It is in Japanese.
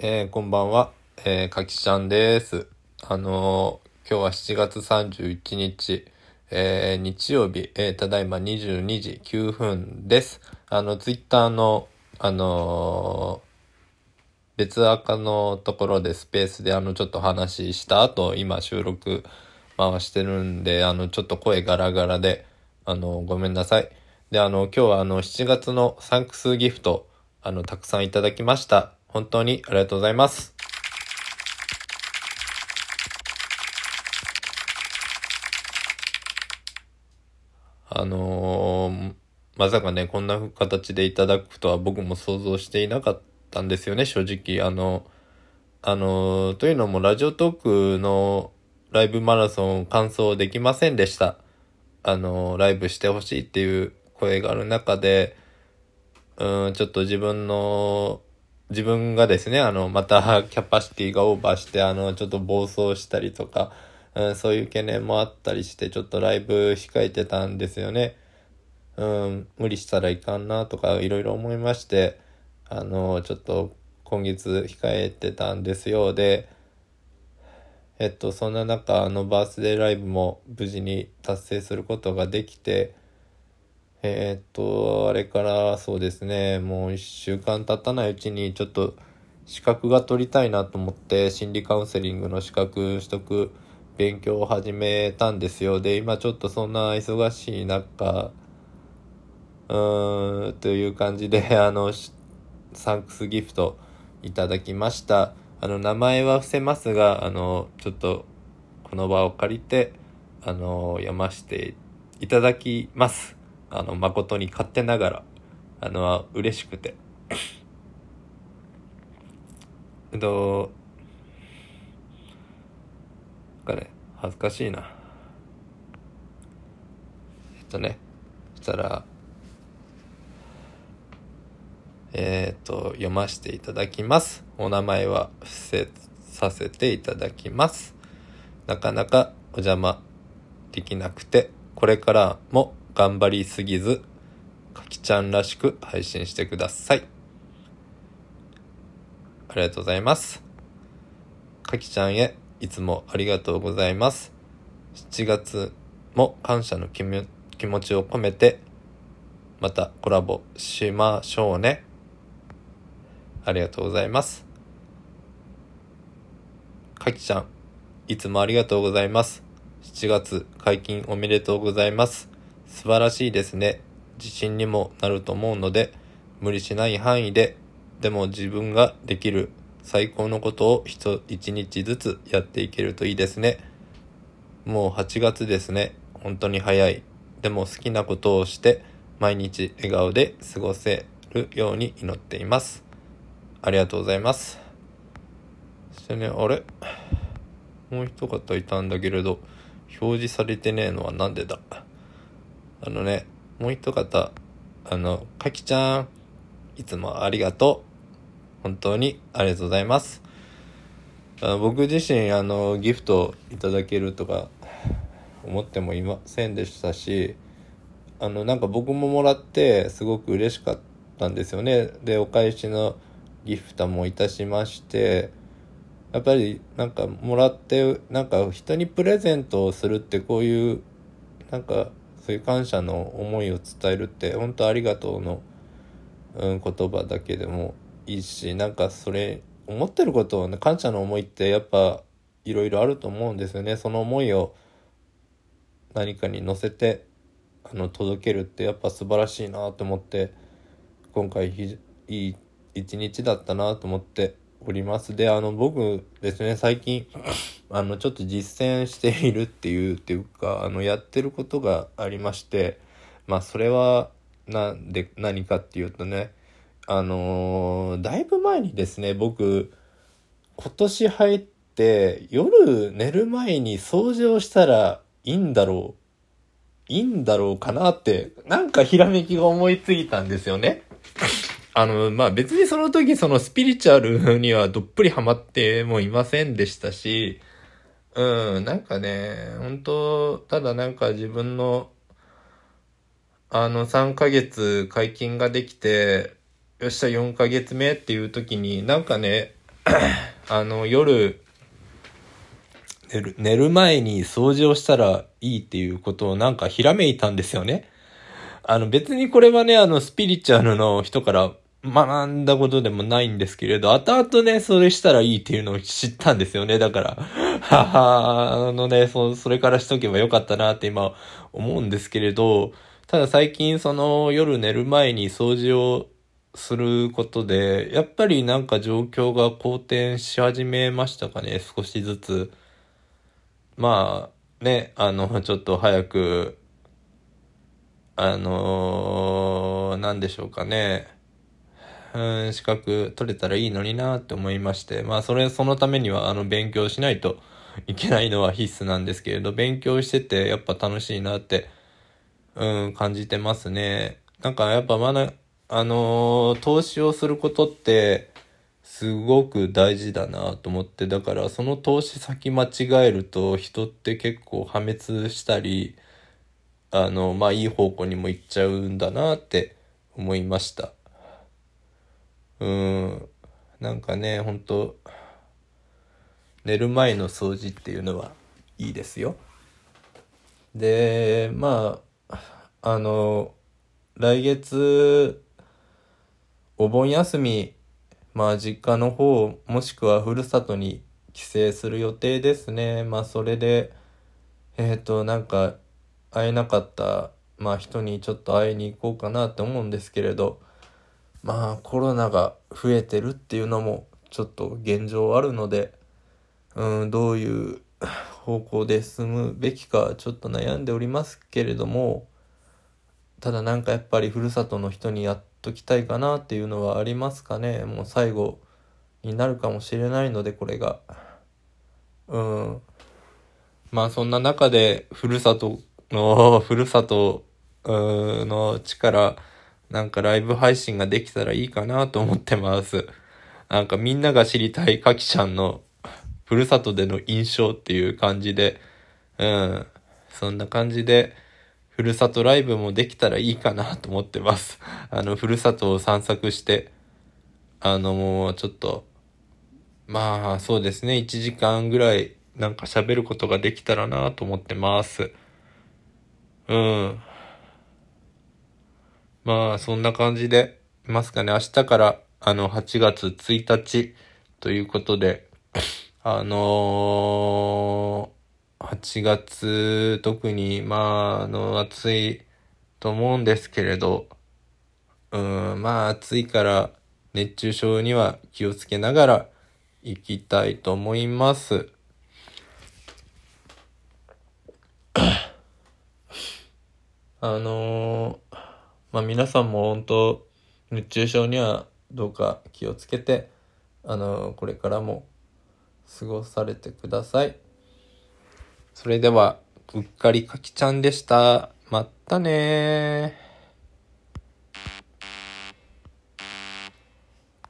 えー、こんばんは、えー、かきちゃんです。あのー今日は7月31日、えー、日曜日、えー、ただいま22時9分です。あの、ツイッターの、あのー別赤のところでスペースであの、ちょっと話した後、今収録回してるんで、あの、ちょっと声ガラガラで、あの、ごめんなさい。で、あの、今日はあの、7月のサンクスギフト、あの、たくさんいただきました。本当にありがとうございます。あのーまさかね、こんな形でいただくとは僕も想像していなかったんですよね、正直。あの、あのーというのもラジオトークのライブマラソン完走できませんでした。あのーライブしてほしいっていう声がある中で、うん、ちょっと自分の、自分がですね、あの、またキャパシティがオーバーして、あの、ちょっと暴走したりとか、うん、そういう懸念もあったりして、ちょっとライブ控えてたんですよね。うん、無理したらいかんなとかいろいろ思いまして、あの、ちょっと今月控えてたんですよ。で、えっと、そんな中、あの、バースデーライブも無事に達成することができて、えーっと、あれからそうですね、もう一週間経たないうちにちょっと資格が取りたいなと思って心理カウンセリングの資格取得勉強を始めたんですよ。で、今ちょっとそんな忙しい中、うーん、という感じで、あの、サンクスギフトいただきました。あの、名前は伏せますが、あの、ちょっとこの場を借りて、あの、読ませていただきます。あの、誠に勝手ながら、あの、嬉しくて。えっと、なんかね、恥ずかしいな。えっとね、そしたら、えっと、読ませていただきます。お名前は伏せさせていただきます。なかなかお邪魔できなくて、これからも頑張りすぎず、かきちゃんらしく配信してください。ありがとうございます。かきちゃんへいつもありがとうございます。7月も感謝の気気持ちを込めて、またコラボしましょうね。ありがとうございます。かきちゃん、いつもありがとうございます。7月解禁おめでとうございます。素晴らしいですね。自信にもなると思うので、無理しない範囲で、でも自分ができる最高のことを一日ずつやっていけるといいですね。もう8月ですね。本当に早い。でも好きなことをして、毎日笑顔で過ごせるように祈っています。ありがとうございます。そしてね、あれ？もう一方いたんだけれど、表示されてねえのはなんでだ？あのね、もう一方、あの、かきちゃん、いつもありがとう。本当にありがとうございます。あの僕自身、あの、ギフトいただけるとか思ってもいませんでしたし、あの、なんか僕ももらってすごく嬉しかったんですよね。で、お返しのギフトもいたしまして、やっぱりなんかもらって、なんか人にプレゼントをするってこういう、なんかそういう感謝の思いを伝えるって本当ありがとうの、うん、言葉だけでもいいし、なんかそれ、思ってることをね、感謝の思いってやっぱいろいろあると思うんですよね。その思いを何かに乗せて、あの、届けるってやっぱ素晴らしいなと思って、今回ひいい一日だったなと思っております。で、あの、僕ですね、最近、あの、ちょっと実践しているっていう、っていうか、あの、やってることがありまして、まあ、それは、なんで、何かっていうとね、あのーだいぶ前にですね、僕、今年入って、夜寝る前に掃除をしたらいいんだろういいんだろうかなって、なんかひらめきが思いついたんですよね。あの、まあ、別にその時そのスピリチュアルにはどっぷりハマってもいませんでしたし、うん、なんかね、本当ただなんか自分の、あの、3ヶ月解禁ができて、よっしゃ、4ヶ月目っていう時に、なんかね、あの、夜、寝る、寝る前に掃除をしたらいいっていうことをなんかひらめいたんですよね。あの別にこれはね、あのスピリチュアルの人から学んだことでもないんですけれど、後々ね、それしたらいいっていうのを知ったんですよね。だから、は はあのね、そ、それからしとけばよかったなって今思うんですけれど、ただ最近その夜寝る前に掃除をすることで、やっぱりなんか状況が好転し始めましたかね、少しずつ。まあ、ね、あの、ちょっと早く、あのー、なんでしょうかね。うん、資格取れたらいいのになって思いまして、まあそれ、そのためにはあの勉強しないといけないのは必須なんですけれど、勉強しててやっぱ楽しいなって、うん、感じてますね。なんかやっぱまだ、あのー、投資をすることって、すごく大事だなと思って、だからその投資先間違えると人って結構破滅したり、あの、まあいい方向にも行っちゃうんだなって思いました。うん、なんかね、ほんと、寝る前の掃除っていうのはいいですよ。で、まあ、あの、来月、お盆休み、まあ実家の方、もしくはふるさとに帰省する予定ですね。まあそれで、えっ、ー、と、なんか、会えなかった、まあ人にちょっと会いに行こうかなって思うんですけれど、まあコロナが増えてるっていうのもちょっと現状あるので、うん、どういう方向で進むべきかちょっと悩んでおりますけれども、ただなんかやっぱりふるさとの人にやっときたいかなっていうのはありますかね。もう最後になるかもしれないのでこれが。うん。まあそんな中でふるさとの、ふるさとの力、なんかライブ配信ができたらいいかなと思ってます。なんかみんなが知りたいかきちゃんのふるさとでの印象っていう感じで、うん、そんな感じで、ふるさとライブもできたらいいかなと思ってます。あの、ふるさとを散策して、あの、もうちょっと、まあ、そうですね、1時間ぐらいなんか喋ることができたらなと思ってます。うん。まあ、そんな感じで、いますかね。明日から、あの、8月1日ということで、あのー、8月、特に、まあ、あの、暑いと思うんですけれど、うん、まあ、暑いから、熱中症には気をつけながら行きたいと思います。あのーまあ皆さんも本当、熱中症にはどうか気をつけて、あの、これからも過ごされてください。それでは、うっかりかきちゃんでした。まったね。